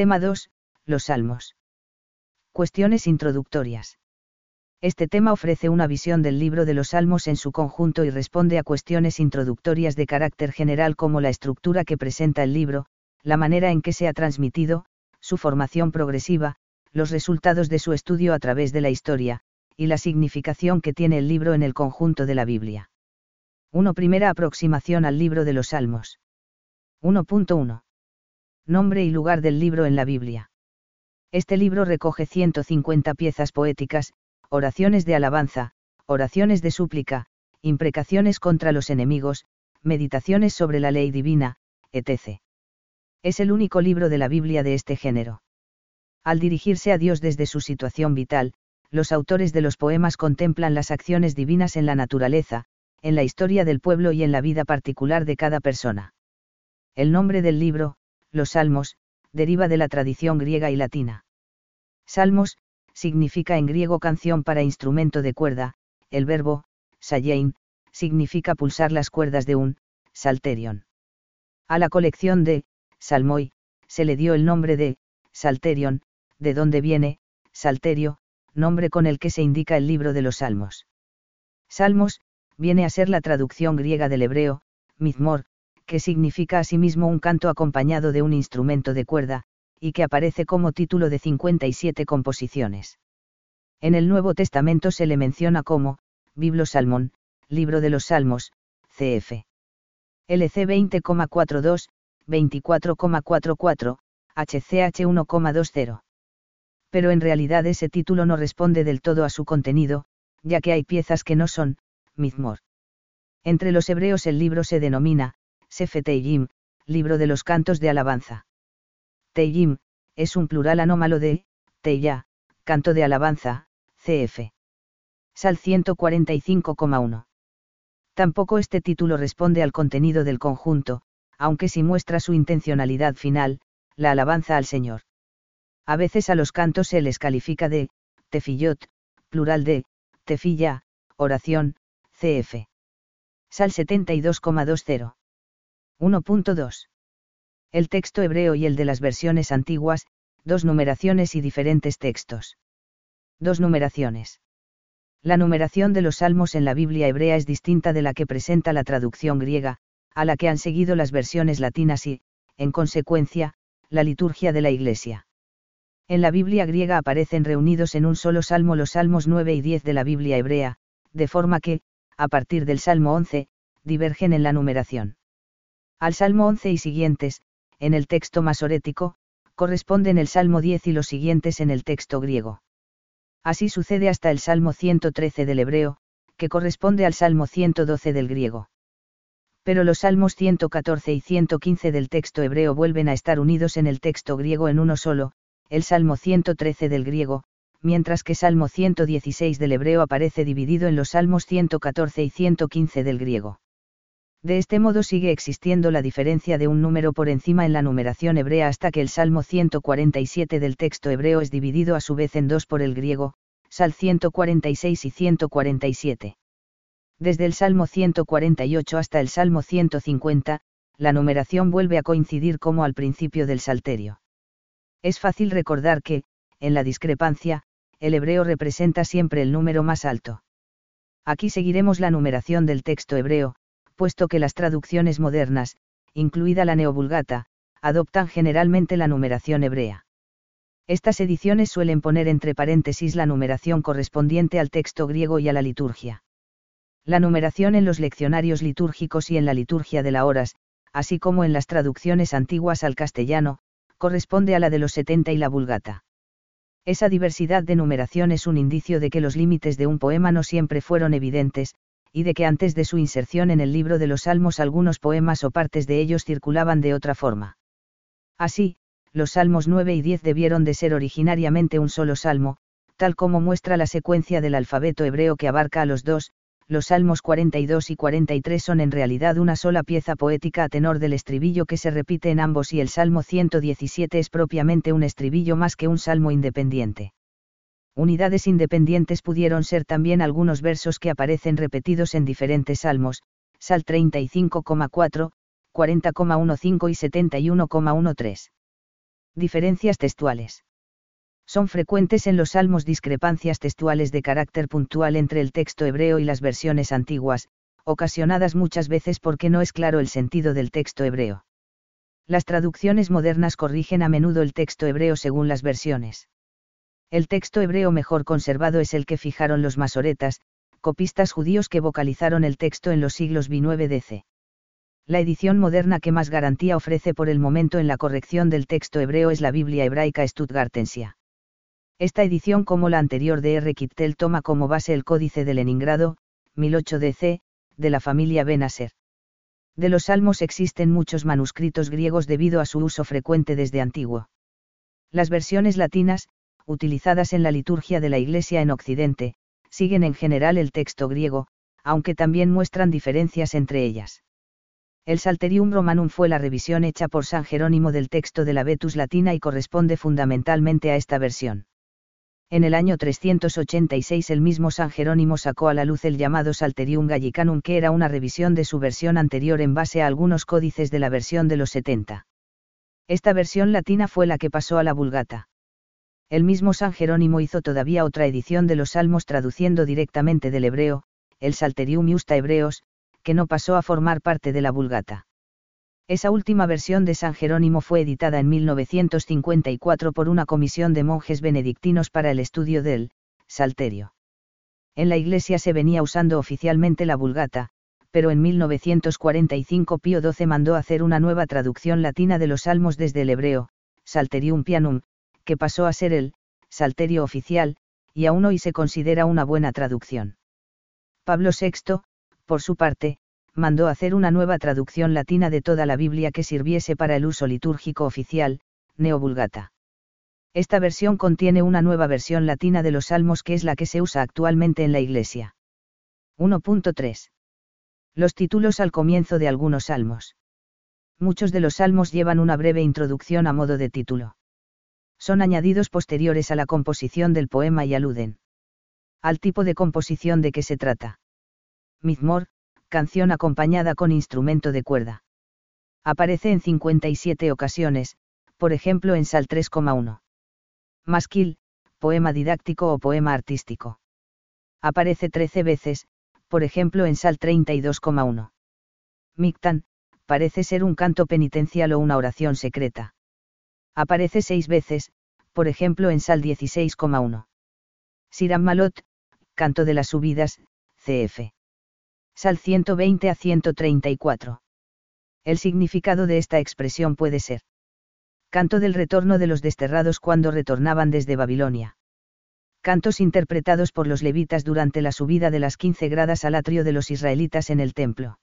Tema 2. Los Salmos. Cuestiones introductorias. Este tema ofrece una visión del libro de los Salmos en su conjunto y responde a cuestiones introductorias de carácter general como la estructura que presenta el libro, la manera en que se ha transmitido, su formación progresiva, los resultados de su estudio a través de la historia, y la significación que tiene el libro en el conjunto de la Biblia. 1. Primera aproximación al libro de los Salmos. 1.1. Nombre y lugar del libro en la Biblia. Este libro recoge 150 piezas poéticas, oraciones de alabanza, oraciones de súplica, imprecaciones contra los enemigos, meditaciones sobre la ley divina, etc. Es el único libro de la Biblia de este género. Al dirigirse a Dios desde su situación vital, los autores de los poemas contemplan las acciones divinas en la naturaleza, en la historia del pueblo y en la vida particular de cada persona. El nombre del libro, Los Salmos, deriva de la tradición griega y latina. Salmos, significa en griego canción para instrumento de cuerda, el verbo, sayein, significa pulsar las cuerdas de un, salterion. A la colección de, salmoi, se le dio el nombre de, salterion, de donde viene, salterio, nombre con el que se indica el libro de los salmos. Salmos, viene a ser la traducción griega del hebreo, mizmor, que significa asimismo un canto acompañado de un instrumento de cuerda, y que aparece como título de 57 composiciones. En el Nuevo Testamento se le menciona como, Biblo Salmón, Libro de los Salmos, cf. LC 20,42, 24,44, HCH 1,20. Pero en realidad ese título no responde del todo a su contenido, ya que hay piezas que no son, Mizmor. Entre los hebreos el libro se denomina, Sefer libro de los cantos de alabanza. Teyim, es un plural anómalo de, Teya, canto de alabanza, cf. Sal 145,1. Tampoco este título responde al contenido del conjunto, aunque sí muestra su intencionalidad final, la alabanza al Señor. A veces a los cantos se les califica de, tefillot, plural de, tefilla, oración, cf. Sal 72,20. 1.2 el texto hebreo y el de las versiones antiguas, dos numeraciones y diferentes textos. Dos numeraciones. La numeración de los salmos en la Biblia hebrea es distinta de la que presenta la traducción griega, a la que han seguido las versiones latinas y, en consecuencia, la liturgia de la Iglesia. En la Biblia griega aparecen reunidos en un solo salmo los salmos 9 y 10 de la Biblia hebrea, de forma que, a partir del salmo 11, divergen en la numeración. Al salmo 11 y siguientes, en el texto masorético, corresponden el Salmo 10 y los siguientes en el texto griego. Así sucede hasta el Salmo 113 del hebreo, que corresponde al Salmo 112 del griego. Pero los Salmos 114 y 115 del texto hebreo vuelven a estar unidos en el texto griego en uno solo, el Salmo 113 del griego, mientras que Salmo 116 del hebreo aparece dividido en los Salmos 114 y 115 del griego. De este modo sigue existiendo la diferencia de un número por encima en la numeración hebrea hasta que el Salmo 147 del texto hebreo es dividido a su vez en dos por el griego, Sal 146 y 147. Desde el Salmo 148 hasta el Salmo 150, la numeración vuelve a coincidir como al principio del Salterio. Es fácil recordar que, en la discrepancia, el hebreo representa siempre el número más alto. Aquí seguiremos la numeración del texto hebreo, puesto que las traducciones modernas, incluida la neovulgata, adoptan generalmente la numeración hebrea. Estas ediciones suelen poner entre paréntesis la numeración correspondiente al texto griego y a la liturgia. La numeración en los leccionarios litúrgicos y en la liturgia de las horas, así como en las traducciones antiguas al castellano, corresponde a la de los 70 y la vulgata. Esa diversidad de numeración es un indicio de que los límites de un poema no siempre fueron evidentes, y de que antes de su inserción en el libro de los Salmos algunos poemas o partes de ellos circulaban de otra forma. Así, los Salmos 9 y 10 debieron de ser originariamente un solo salmo, tal como muestra la secuencia del alfabeto hebreo que abarca a los dos, los Salmos 42 y 43 son en realidad una sola pieza poética a tenor del estribillo que se repite en ambos y el Salmo 117 es propiamente un estribillo más que un salmo independiente unidades independientes pudieron ser también algunos versos que aparecen repetidos en diferentes salmos, Sal 35,4, 40,15 y 71,13. Diferencias textuales. Son frecuentes en los salmos discrepancias textuales de carácter puntual entre el texto hebreo y las versiones antiguas, ocasionadas muchas veces porque no es claro el sentido del texto hebreo. Las traducciones modernas corrigen a menudo el texto hebreo según las versiones. El texto hebreo mejor conservado es el que fijaron los masoretas, copistas judíos que vocalizaron el texto en los siglos V9 DC. La edición moderna que más garantía ofrece por el momento en la corrección del texto hebreo es la Biblia hebraica Stuttgartensia. Esta edición como la anterior de R. Kittel toma como base el Códice de Leningrado, 1008 DC, de la familia Benaser. De los salmos existen muchos manuscritos griegos debido a su uso frecuente desde antiguo. Las versiones latinas, utilizadas en la liturgia de la Iglesia en Occidente, siguen en general el texto griego, aunque también muestran diferencias entre ellas. El Salterium Romanum fue la revisión hecha por San Jerónimo del texto de la Vetus Latina y corresponde fundamentalmente a esta versión. En el año 386 el mismo San Jerónimo sacó a la luz el llamado Salterium Gallicanum que era una revisión de su versión anterior en base a algunos códices de la versión de los 70. Esta versión latina fue la que pasó a la Vulgata. El mismo San Jerónimo hizo todavía otra edición de los Salmos traduciendo directamente del hebreo, el Salterium Iusta Hebreos, que no pasó a formar parte de la Vulgata. Esa última versión de San Jerónimo fue editada en 1954 por una comisión de monjes benedictinos para el estudio del Salterio. En la iglesia se venía usando oficialmente la Vulgata, pero en 1945 Pío XII mandó hacer una nueva traducción latina de los salmos desde el hebreo, Salterium Pianum, que pasó a ser el Salterio oficial, y aún hoy se considera una buena traducción. Pablo VI, por su parte, mandó hacer una nueva traducción latina de toda la Biblia que sirviese para el uso litúrgico oficial, Neovulgata. Esta versión contiene una nueva versión latina de los salmos que es la que se usa actualmente en la Iglesia. 1.3. Los títulos al comienzo de algunos salmos. Muchos de los salmos llevan una breve introducción a modo de título. Son añadidos posteriores a la composición del poema y aluden al tipo de composición de que se trata. Mizmor, canción acompañada con instrumento de cuerda. Aparece en 57 ocasiones, por ejemplo en Sal 3,1. Masquil, poema didáctico o poema artístico. Aparece 13 veces, por ejemplo en Sal 32,1. Mictan, parece ser un canto penitencial o una oración secreta. Aparece seis veces, por ejemplo en Sal 16,1. Siram Malot, canto de las subidas, cf. Sal 120 a 134. El significado de esta expresión puede ser. Canto del retorno de los desterrados cuando retornaban desde Babilonia. Cantos interpretados por los levitas durante la subida de las 15 gradas al atrio de los israelitas en el templo.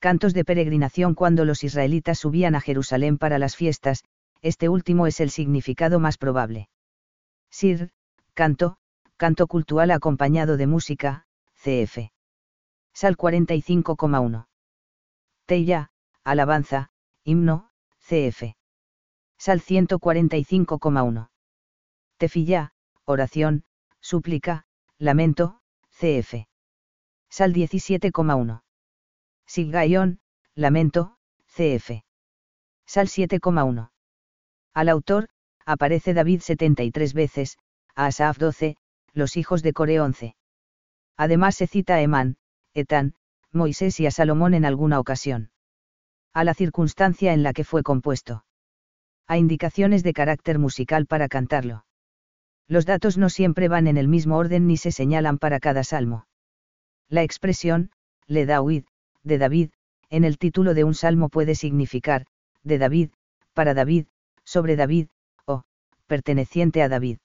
Cantos de peregrinación cuando los israelitas subían a Jerusalén para las fiestas, este último es el significado más probable. Sir, canto, canto cultural acompañado de música, cf. Sal 45,1. Teya, alabanza, himno, cf. Sal 145,1. Tefilla, oración, súplica, lamento, cf. Sal 17,1. Sigayón, lamento, cf. Sal 7,1. Al autor, aparece David 73 veces, a Asaf 12, los hijos de Core 11. Además se cita a Emán, Etán, Moisés y a Salomón en alguna ocasión. A la circunstancia en la que fue compuesto. A indicaciones de carácter musical para cantarlo. Los datos no siempre van en el mismo orden ni se señalan para cada salmo. La expresión, le David, de David, en el título de un salmo puede significar, de David, para David, sobre David, o, perteneciente a David.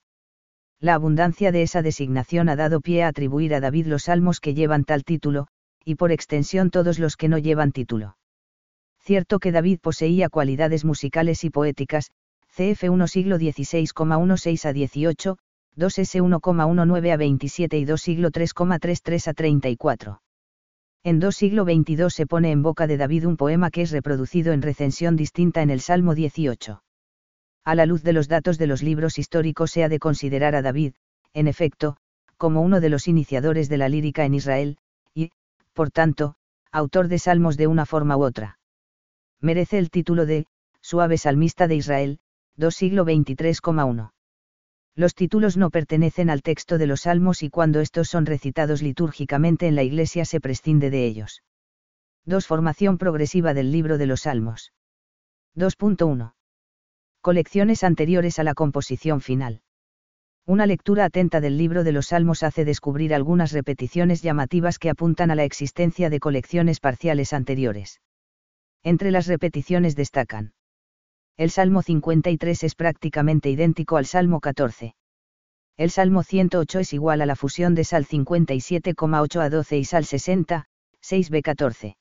La abundancia de esa designación ha dado pie a atribuir a David los salmos que llevan tal título, y por extensión todos los que no llevan título. Cierto que David poseía cualidades musicales y poéticas, CF 1 siglo 16,16 a 18, 2S 1,19 a 27 y 2 siglo 3,33 a 34. En 2 siglo 22 se pone en boca de David un poema que es reproducido en recensión distinta en el Salmo 18 a la luz de los datos de los libros históricos se ha de considerar a David, en efecto, como uno de los iniciadores de la lírica en Israel, y, por tanto, autor de salmos de una forma u otra. Merece el título de, suave salmista de Israel, 2 siglo 23,1. Los títulos no pertenecen al texto de los salmos y cuando estos son recitados litúrgicamente en la iglesia se prescinde de ellos. 2. Formación progresiva del libro de los salmos. 2.1. Colecciones anteriores a la composición final. Una lectura atenta del libro de los Salmos hace descubrir algunas repeticiones llamativas que apuntan a la existencia de colecciones parciales anteriores. Entre las repeticiones destacan. El Salmo 53 es prácticamente idéntico al Salmo 14. El Salmo 108 es igual a la fusión de Sal 57,8 a 12 y Sal 60, 6b 14.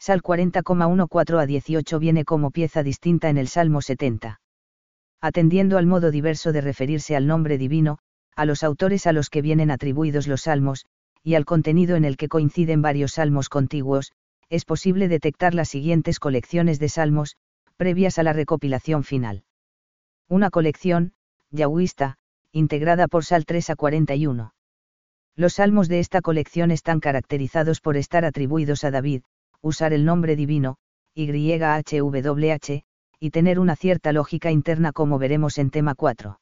Sal 40,14 a 18 viene como pieza distinta en el Salmo 70. Atendiendo al modo diverso de referirse al nombre divino, a los autores a los que vienen atribuidos los salmos, y al contenido en el que coinciden varios salmos contiguos, es posible detectar las siguientes colecciones de salmos, previas a la recopilación final. Una colección, yahwista, integrada por Sal 3 a 41. Los salmos de esta colección están caracterizados por estar atribuidos a David, usar el nombre divino, YHWH, y tener una cierta lógica interna como veremos en tema 4.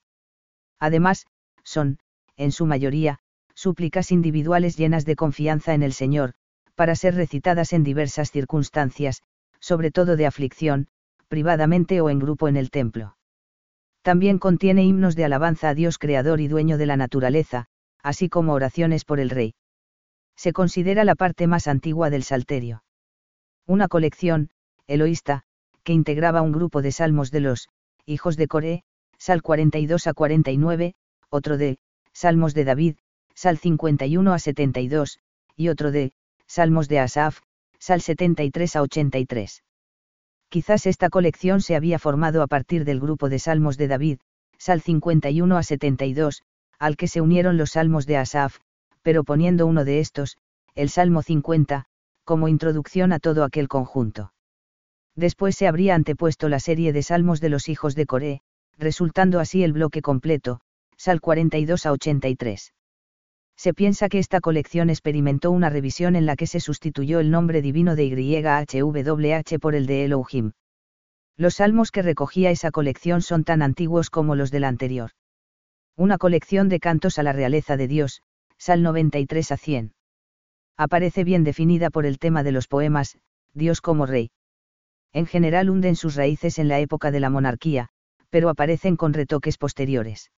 Además, son, en su mayoría, súplicas individuales llenas de confianza en el Señor, para ser recitadas en diversas circunstancias, sobre todo de aflicción, privadamente o en grupo en el templo. También contiene himnos de alabanza a Dios creador y dueño de la naturaleza, así como oraciones por el rey. Se considera la parte más antigua del Salterio. Una colección, Eloísta, que integraba un grupo de salmos de los hijos de Coré, Sal 42 a 49, otro de Salmos de David, Sal 51 a 72, y otro de Salmos de Asaf, Sal 73 a 83. Quizás esta colección se había formado a partir del grupo de Salmos de David, Sal 51 a 72, al que se unieron los Salmos de Asaf, pero poniendo uno de estos, el Salmo 50, como introducción a todo aquel conjunto. Después se habría antepuesto la serie de salmos de los hijos de Coré, resultando así el bloque completo, Sal 42 a 83. Se piensa que esta colección experimentó una revisión en la que se sustituyó el nombre divino de YHWH por el de Elohim. Los salmos que recogía esa colección son tan antiguos como los de la anterior. Una colección de cantos a la realeza de Dios, Sal 93 a 100 aparece bien definida por el tema de los poemas, Dios como rey. En general hunden sus raíces en la época de la monarquía, pero aparecen con retoques posteriores.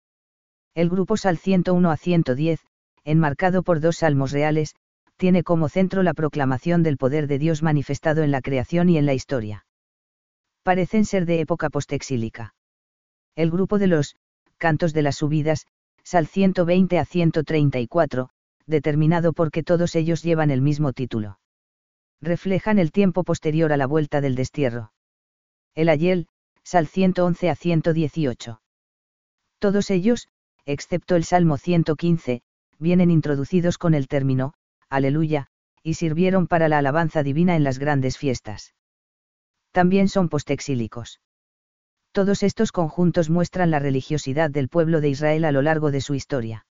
El grupo Sal 101 a 110, enmarcado por dos salmos reales, tiene como centro la proclamación del poder de Dios manifestado en la creación y en la historia. Parecen ser de época postexílica. El grupo de los Cantos de las Subidas, Sal 120 a 134, determinado porque todos ellos llevan el mismo título. Reflejan el tiempo posterior a la vuelta del destierro. El Ayel, Sal 111 a 118. Todos ellos, excepto el Salmo 115, vienen introducidos con el término, Aleluya, y sirvieron para la alabanza divina en las grandes fiestas. También son postexílicos. Todos estos conjuntos muestran la religiosidad del pueblo de Israel a lo largo de su historia.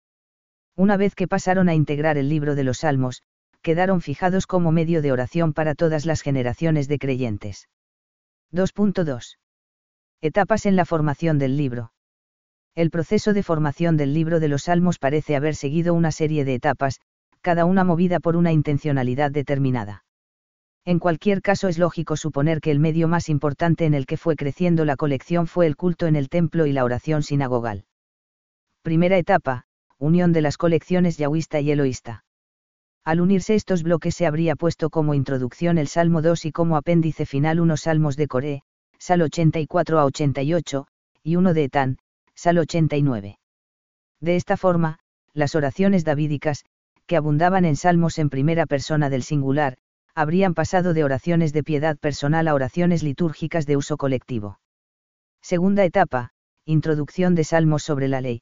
Una vez que pasaron a integrar el libro de los Salmos, quedaron fijados como medio de oración para todas las generaciones de creyentes. 2.2. Etapas en la formación del libro. El proceso de formación del libro de los Salmos parece haber seguido una serie de etapas, cada una movida por una intencionalidad determinada. En cualquier caso es lógico suponer que el medio más importante en el que fue creciendo la colección fue el culto en el templo y la oración sinagogal. Primera etapa, unión de las colecciones yahwista y eloísta. Al unirse estos bloques se habría puesto como introducción el Salmo 2 y como apéndice final unos salmos de Coré, Sal 84 a 88, y uno de Etán, Sal 89. De esta forma, las oraciones davídicas, que abundaban en salmos en primera persona del singular, habrían pasado de oraciones de piedad personal a oraciones litúrgicas de uso colectivo. Segunda etapa, introducción de salmos sobre la ley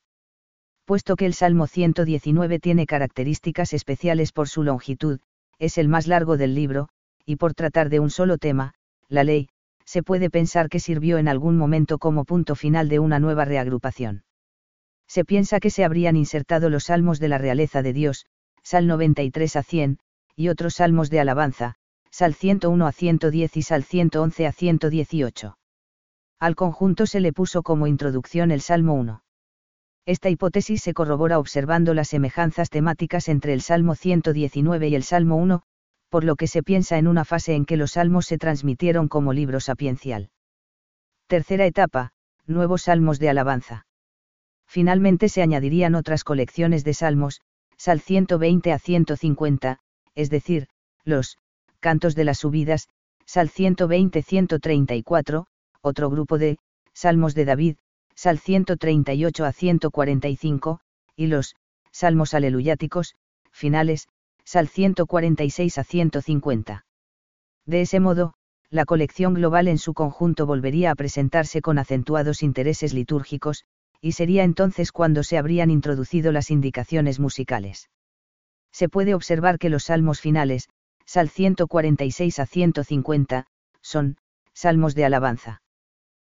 puesto que el Salmo 119 tiene características especiales por su longitud, es el más largo del libro, y por tratar de un solo tema, la ley, se puede pensar que sirvió en algún momento como punto final de una nueva reagrupación. Se piensa que se habrían insertado los salmos de la realeza de Dios, Sal 93 a 100, y otros salmos de alabanza, Sal 101 a 110 y Sal 111 a 118. Al conjunto se le puso como introducción el Salmo 1. Esta hipótesis se corrobora observando las semejanzas temáticas entre el Salmo 119 y el Salmo 1, por lo que se piensa en una fase en que los salmos se transmitieron como libro sapiencial. Tercera etapa, nuevos salmos de alabanza. Finalmente se añadirían otras colecciones de salmos, Sal 120 a 150, es decir, los cantos de las subidas, Sal 120-134, otro grupo de salmos de David, Sal 138 a 145, y los salmos aleluyáticos, finales, Sal 146 a 150. De ese modo, la colección global en su conjunto volvería a presentarse con acentuados intereses litúrgicos, y sería entonces cuando se habrían introducido las indicaciones musicales. Se puede observar que los salmos finales, Sal 146 a 150, son, salmos de alabanza.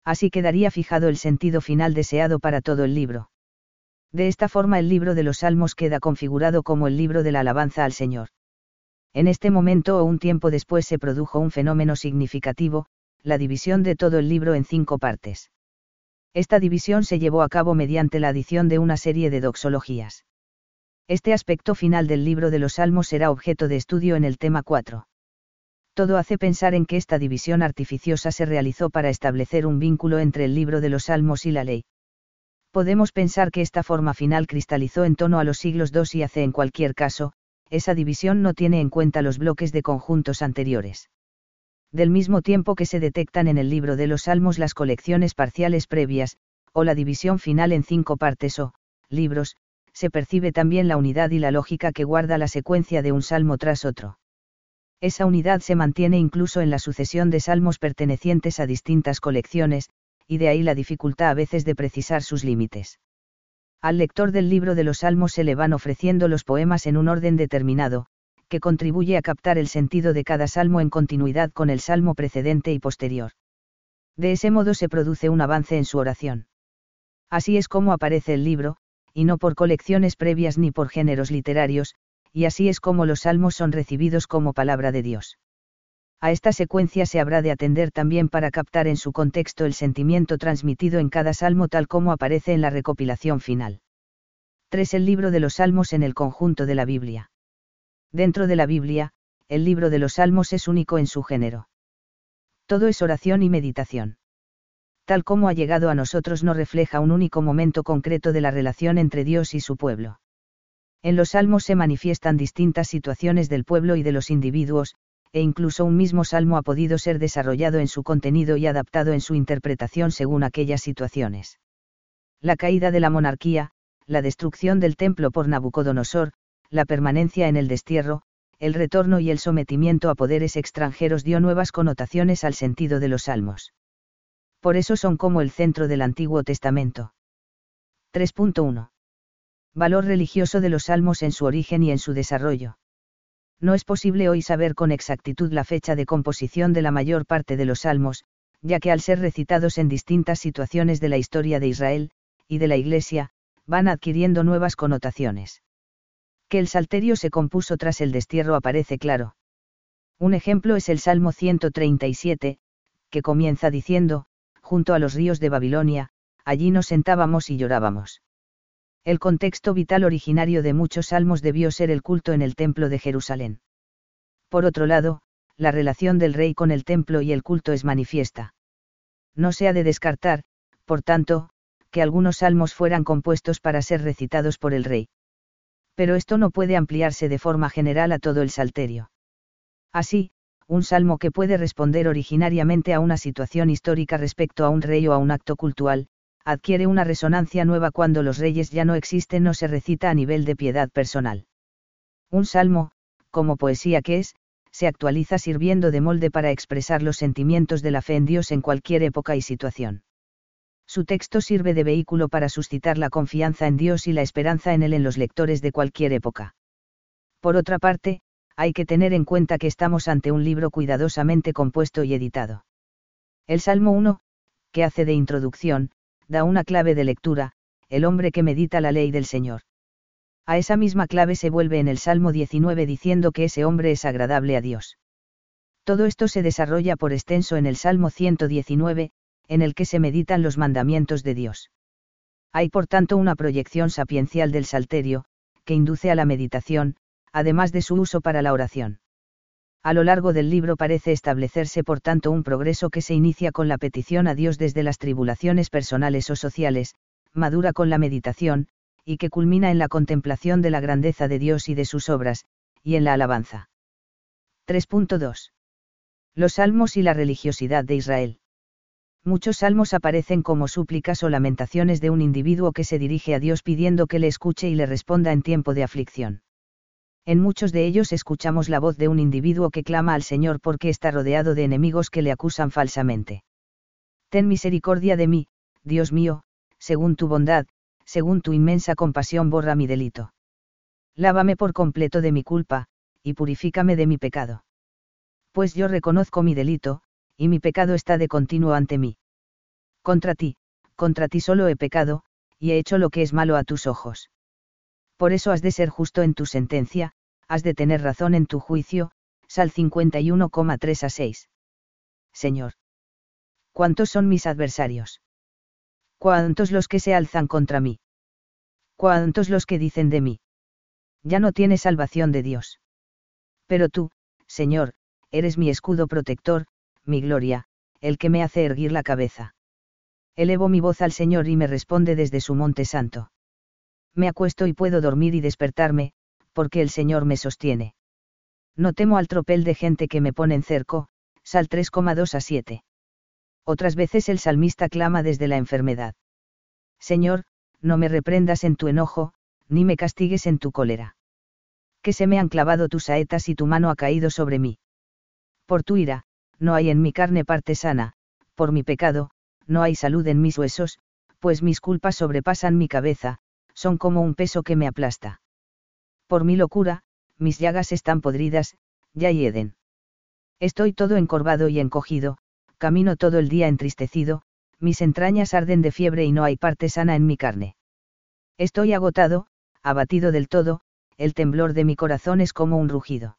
Así quedaría fijado el sentido final deseado para todo el libro. De esta forma el libro de los salmos queda configurado como el libro de la alabanza al Señor. En este momento o un tiempo después se produjo un fenómeno significativo, la división de todo el libro en cinco partes. Esta división se llevó a cabo mediante la adición de una serie de doxologías. Este aspecto final del libro de los Salmos será objeto de estudio en el tema 4. Todo hace pensar en que esta división artificiosa se realizó para establecer un vínculo entre el libro de los Salmos y la ley. Podemos pensar que esta forma final cristalizó en tono a los siglos II y hace en cualquier caso, esa división no tiene en cuenta los bloques de conjuntos anteriores. Del mismo tiempo que se detectan en el libro de los Salmos las colecciones parciales previas, o la división final en cinco partes o, libros, se percibe también la unidad y la lógica que guarda la secuencia de un salmo tras otro. Esa unidad se mantiene incluso en la sucesión de salmos pertenecientes a distintas colecciones, y de ahí la dificultad a veces de precisar sus límites. Al lector del libro de los Salmos se le van ofreciendo los poemas en un orden determinado, que contribuye a captar el sentido de cada salmo en continuidad con el salmo precedente y posterior. De ese modo se produce un avance en su oración. Así es como aparece el libro, y no por colecciones previas ni por géneros literarios, y así es como los salmos son recibidos como palabra de Dios. A esta secuencia se habrá de atender también para captar en su contexto el sentimiento transmitido en cada salmo tal como aparece en la recopilación final. 3. El libro de los salmos en el conjunto de la Biblia. Dentro de la Biblia, el libro de los salmos es único en su género. Todo es oración y meditación. Tal como ha llegado a nosotros no refleja un único momento concreto de la relación entre Dios y su pueblo. En los salmos se manifiestan distintas situaciones del pueblo y de los individuos, e incluso un mismo salmo ha podido ser desarrollado en su contenido y adaptado en su interpretación según aquellas situaciones. La caída de la monarquía, la destrucción del templo por Nabucodonosor, la permanencia en el destierro, el retorno y el sometimiento a poderes extranjeros dio nuevas connotaciones al sentido de los salmos. Por eso son como el centro del Antiguo Testamento. 3.1. Valor religioso de los salmos en su origen y en su desarrollo no es posible hoy saber con exactitud la fecha de composición de la mayor parte de los salmos, ya que al ser recitados en distintas situaciones de la historia de Israel, y de la Iglesia, van adquiriendo nuevas connotaciones. Que el salterio se compuso tras el destierro aparece claro. Un ejemplo es el Salmo 137, que comienza diciendo, junto a los ríos de Babilonia, allí nos sentábamos y llorábamos. El contexto vital originario de muchos salmos debió ser el culto en el templo de Jerusalén. Por otro lado, la relación del rey con el templo y el culto es manifiesta. No se ha de descartar, por tanto, que algunos salmos fueran compuestos para ser recitados por el rey. Pero esto no puede ampliarse de forma general a todo el salterio. Así, un salmo que puede responder originariamente a una situación histórica respecto a un rey o a un acto cultural, adquiere una resonancia nueva cuando los reyes ya no existen o se recita a nivel de piedad personal. Un salmo, como poesía que es, se actualiza sirviendo de molde para expresar los sentimientos de la fe en Dios en cualquier época y situación. Su texto sirve de vehículo para suscitar la confianza en Dios y la esperanza en Él en los lectores de cualquier época. Por otra parte, hay que tener en cuenta que estamos ante un libro cuidadosamente compuesto y editado. El Salmo 1, que hace de introducción, da una clave de lectura, el hombre que medita la ley del Señor. A esa misma clave se vuelve en el Salmo 19 diciendo que ese hombre es agradable a Dios. Todo esto se desarrolla por extenso en el Salmo 119, en el que se meditan los mandamientos de Dios. Hay por tanto una proyección sapiencial del salterio, que induce a la meditación, además de su uso para la oración. A lo largo del libro parece establecerse por tanto un progreso que se inicia con la petición a Dios desde las tribulaciones personales o sociales, madura con la meditación, y que culmina en la contemplación de la grandeza de Dios y de sus obras, y en la alabanza. 3.2. Los salmos y la religiosidad de Israel. Muchos salmos aparecen como súplicas o lamentaciones de un individuo que se dirige a Dios pidiendo que le escuche y le responda en tiempo de aflicción. En muchos de ellos escuchamos la voz de un individuo que clama al Señor porque está rodeado de enemigos que le acusan falsamente. Ten misericordia de mí, Dios mío, según tu bondad, según tu inmensa compasión borra mi delito. Lávame por completo de mi culpa, y purifícame de mi pecado. Pues yo reconozco mi delito, y mi pecado está de continuo ante mí. Contra ti, contra ti solo he pecado, y he hecho lo que es malo a tus ojos. Por eso has de ser justo en tu sentencia, has de tener razón en tu juicio, Sal 51,3 a 6. Señor. ¿Cuántos son mis adversarios? ¿Cuántos los que se alzan contra mí? ¿Cuántos los que dicen de mí? Ya no tiene salvación de Dios. Pero tú, Señor, eres mi escudo protector, mi gloria, el que me hace erguir la cabeza. Elevo mi voz al Señor y me responde desde su monte santo. Me acuesto y puedo dormir y despertarme, porque el Señor me sostiene. No temo al tropel de gente que me pone en cerco, Sal 3,2 a 7. Otras veces el salmista clama desde la enfermedad. Señor, no me reprendas en tu enojo, ni me castigues en tu cólera. Que se me han clavado tus saetas y tu mano ha caído sobre mí. Por tu ira, no hay en mi carne parte sana, por mi pecado, no hay salud en mis huesos, pues mis culpas sobrepasan mi cabeza, son como un peso que me aplasta por mi locura, mis llagas están podridas, ya hieden. Estoy todo encorvado y encogido, camino todo el día entristecido, mis entrañas arden de fiebre y no hay parte sana en mi carne. Estoy agotado, abatido del todo, el temblor de mi corazón es como un rugido.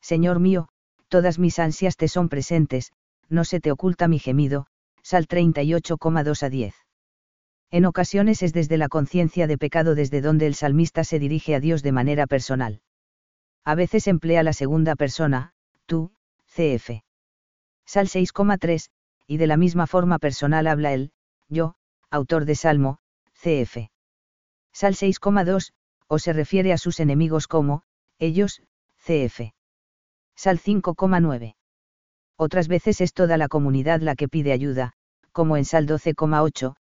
Señor mío, todas mis ansias te son presentes, no se te oculta mi gemido, Sal 38,2 a 10. En ocasiones es desde la conciencia de pecado desde donde el salmista se dirige a Dios de manera personal. A veces emplea la segunda persona, tú, CF. Sal 6,3, y de la misma forma personal habla él, yo, autor de Salmo, CF. Sal 6,2, o se refiere a sus enemigos como, ellos, CF. Sal 5,9. Otras veces es toda la comunidad la que pide ayuda, como en Sal 12,8,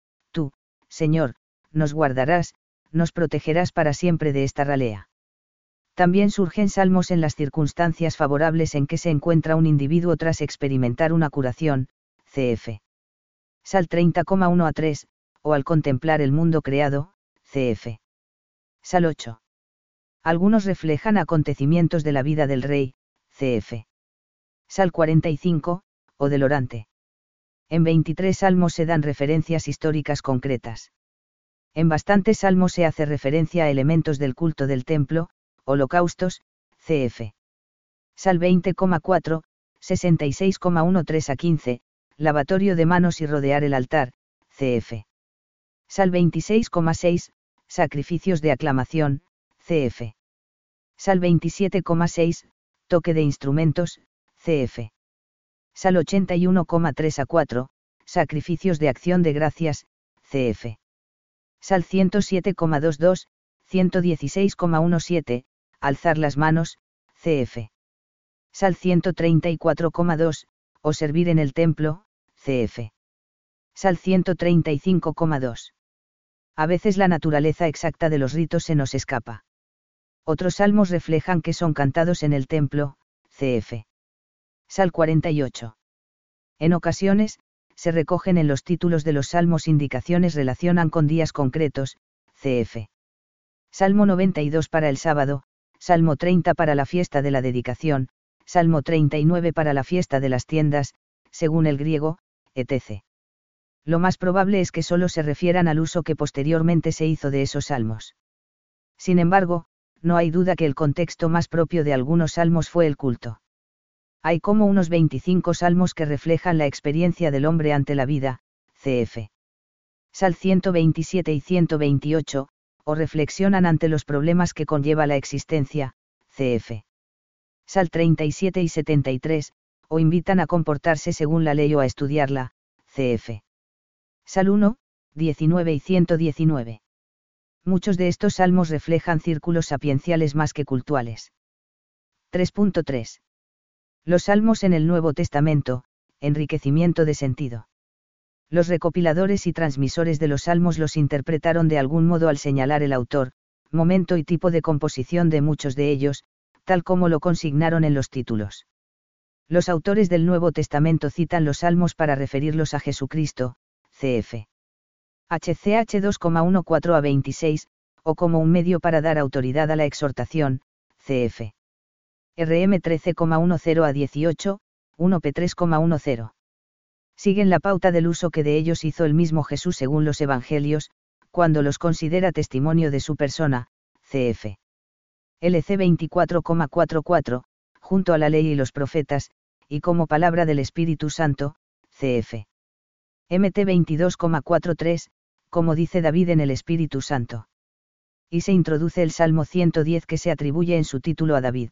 Señor, nos guardarás, nos protegerás para siempre de esta ralea. También surgen salmos en las circunstancias favorables en que se encuentra un individuo tras experimentar una curación, cf. Sal 30,1 a 3, o al contemplar el mundo creado, cf. Sal 8. Algunos reflejan acontecimientos de la vida del rey, cf. Sal 45, o del orante. En 23 salmos se dan referencias históricas concretas. En bastantes salmos se hace referencia a elementos del culto del templo, holocaustos, cf. Sal 20,4, 66,13 a 15, lavatorio de manos y rodear el altar, cf. Sal 26,6, sacrificios de aclamación, cf. Sal 27,6, toque de instrumentos, cf. Sal 81,3 a 4, Sacrificios de Acción de Gracias, CF. Sal 107,22, 116,17, Alzar las manos, CF. Sal 134,2, O servir en el templo, CF. Sal 135,2. A veces la naturaleza exacta de los ritos se nos escapa. Otros salmos reflejan que son cantados en el templo, CF. Sal 48. En ocasiones, se recogen en los títulos de los salmos indicaciones relacionan con días concretos, cf. Salmo 92 para el sábado, Salmo 30 para la fiesta de la dedicación, Salmo 39 para la fiesta de las tiendas, según el griego, etc. Lo más probable es que solo se refieran al uso que posteriormente se hizo de esos salmos. Sin embargo, no hay duda que el contexto más propio de algunos salmos fue el culto Hay como unos 25 salmos que reflejan la experiencia del hombre ante la vida, cf. Sal 127 y 128, o reflexionan ante los problemas que conlleva la existencia, cf. Sal 37 y 73, o invitan a comportarse según la ley o a estudiarla, cf. Sal 1, 19 y 119. Muchos de estos salmos reflejan círculos sapienciales más que cultuales. 3.3. Los salmos en el Nuevo Testamento, enriquecimiento de sentido. Los recopiladores y transmisores de los salmos los interpretaron de algún modo al señalar el autor, momento y tipo de composición de muchos de ellos, tal como lo consignaron en los títulos. Los autores del Nuevo Testamento citan los salmos para referirlos a Jesucristo, cf. HCH 2,14 a 26, o como un medio para dar autoridad a la exhortación, cf. RM 13,10 a 18, 1P 3,10. Siguen la pauta del uso que de ellos hizo el mismo Jesús según los Evangelios, cuando los considera testimonio de su persona, cf. LC 24,44, junto a la ley y los profetas, y como palabra del Espíritu Santo, cf. MT 22,43, como dice David en el Espíritu Santo. Y se introduce el Salmo 110 que se atribuye en su título a David.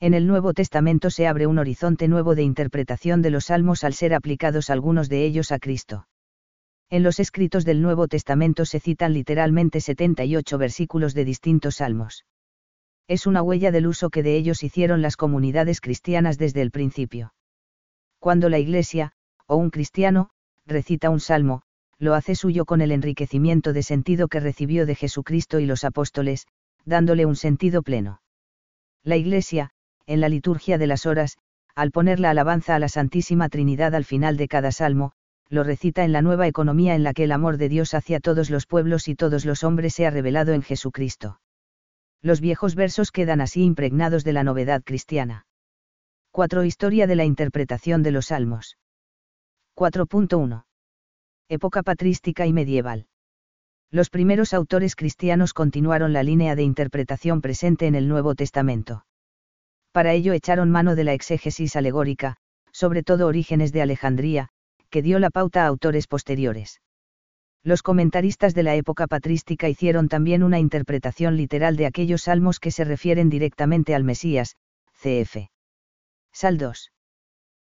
En el Nuevo Testamento se abre un horizonte nuevo de interpretación de los salmos al ser aplicados algunos de ellos a Cristo. En los escritos del Nuevo Testamento se citan literalmente 78 versículos de distintos salmos. Es una huella del uso que de ellos hicieron las comunidades cristianas desde el principio. Cuando la Iglesia, o un cristiano, recita un salmo, lo hace suyo con el enriquecimiento de sentido que recibió de Jesucristo y los apóstoles, dándole un sentido pleno. La Iglesia, en la liturgia de las horas, al poner la alabanza a la Santísima Trinidad al final de cada salmo, lo recita en la nueva economía en la que el amor de Dios hacia todos los pueblos y todos los hombres se ha revelado en Jesucristo. Los viejos versos quedan así impregnados de la novedad cristiana. 4. Historia de la interpretación de los salmos. 4.1. Época patrística y medieval. Los primeros autores cristianos continuaron la línea de interpretación presente en el Nuevo Testamento para ello echaron mano de la exégesis alegórica, sobre todo Orígenes de Alejandría, que dio la pauta a autores posteriores. Los comentaristas de la época patrística hicieron también una interpretación literal de aquellos salmos que se refieren directamente al Mesías, cf. Sal 2.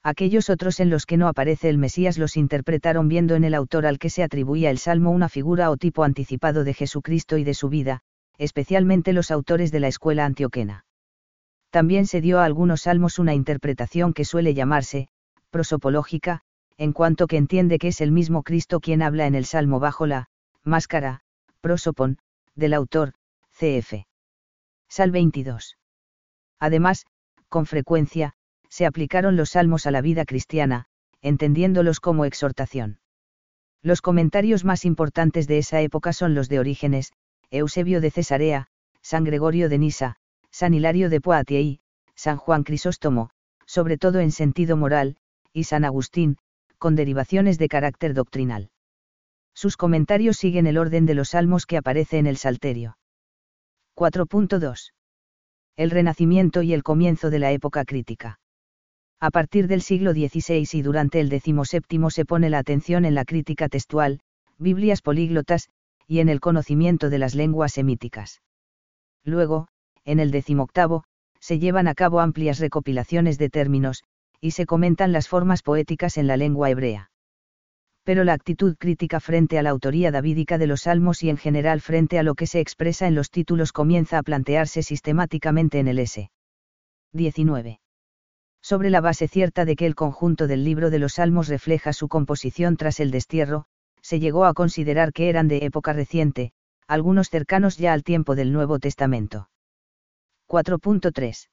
Aquellos otros en los que no aparece el Mesías los interpretaron viendo en el autor al que se atribuía el salmo una figura o tipo anticipado de Jesucristo y de su vida, especialmente los autores de la escuela antioquena también se dio a algunos salmos una interpretación que suele llamarse, prosopológica, en cuanto que entiende que es el mismo Cristo quien habla en el salmo bajo la máscara, prosopon, del autor, cf. Sal 22. Además, con frecuencia, se aplicaron los salmos a la vida cristiana, entendiéndolos como exhortación. Los comentarios más importantes de esa época son los de Orígenes, Eusebio de Cesarea, San Gregorio de Nisa, San Hilario de Poitiers, San Juan Crisóstomo, sobre todo en sentido moral, y San Agustín, con derivaciones de carácter doctrinal. Sus comentarios siguen el orden de los salmos que aparece en el Salterio. 4.2. El Renacimiento y el comienzo de la época crítica. A partir del siglo XVI y durante el XVII se pone la atención en la crítica textual, Biblias políglotas, y en el conocimiento de las lenguas semíticas. Luego, en el decimoctavo, se llevan a cabo amplias recopilaciones de términos, y se comentan las formas poéticas en la lengua hebrea. Pero la actitud crítica frente a la autoría davídica de los salmos y en general frente a lo que se expresa en los títulos comienza a plantearse sistemáticamente en el S. 19. Sobre la base cierta de que el conjunto del libro de los salmos refleja su composición tras el destierro, se llegó a considerar que eran de época reciente, algunos cercanos ya al tiempo del Nuevo Testamento. 4.3.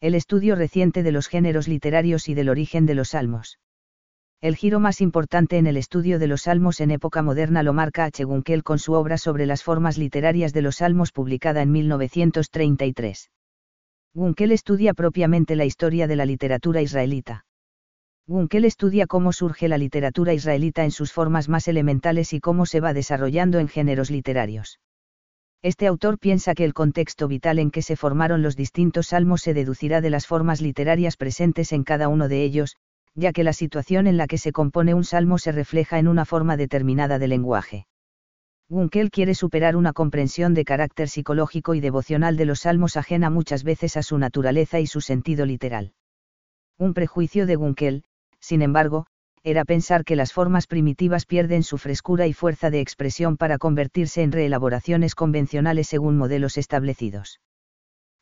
El estudio reciente de los géneros literarios y del origen de los salmos. El giro más importante en el estudio de los salmos en época moderna lo marca H. Gunkel con su obra sobre las formas literarias de los salmos publicada en 1933. Gunkel estudia propiamente la historia de la literatura israelita. Gunkel estudia cómo surge la literatura israelita en sus formas más elementales y cómo se va desarrollando en géneros literarios Este autor piensa que el contexto vital en que se formaron los distintos salmos se deducirá de las formas literarias presentes en cada uno de ellos, ya que la situación en la que se compone un salmo se refleja en una forma determinada de lenguaje. Gunkel quiere superar una comprensión de carácter psicológico y devocional de los salmos ajena muchas veces a su naturaleza y su sentido literal. Un prejuicio de Gunkel, sin embargo, era pensar que las formas primitivas pierden su frescura y fuerza de expresión para convertirse en reelaboraciones convencionales según modelos establecidos.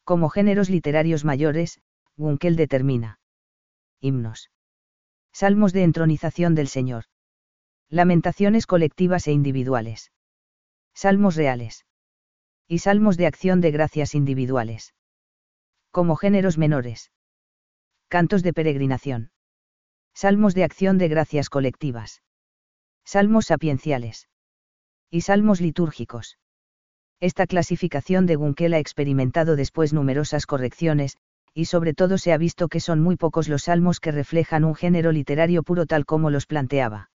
Como géneros literarios mayores, Gunkel determina. Himnos. Salmos de entronización del Señor. Lamentaciones colectivas e individuales. Salmos reales. Y salmos de acción de gracias individuales. Como géneros menores. Cantos de peregrinación. Salmos de acción de gracias colectivas. Salmos sapienciales. Y salmos litúrgicos. Esta clasificación de Gunkel ha experimentado después numerosas correcciones, y sobre todo se ha visto que son muy pocos los salmos que reflejan un género literario puro tal como los planteaba.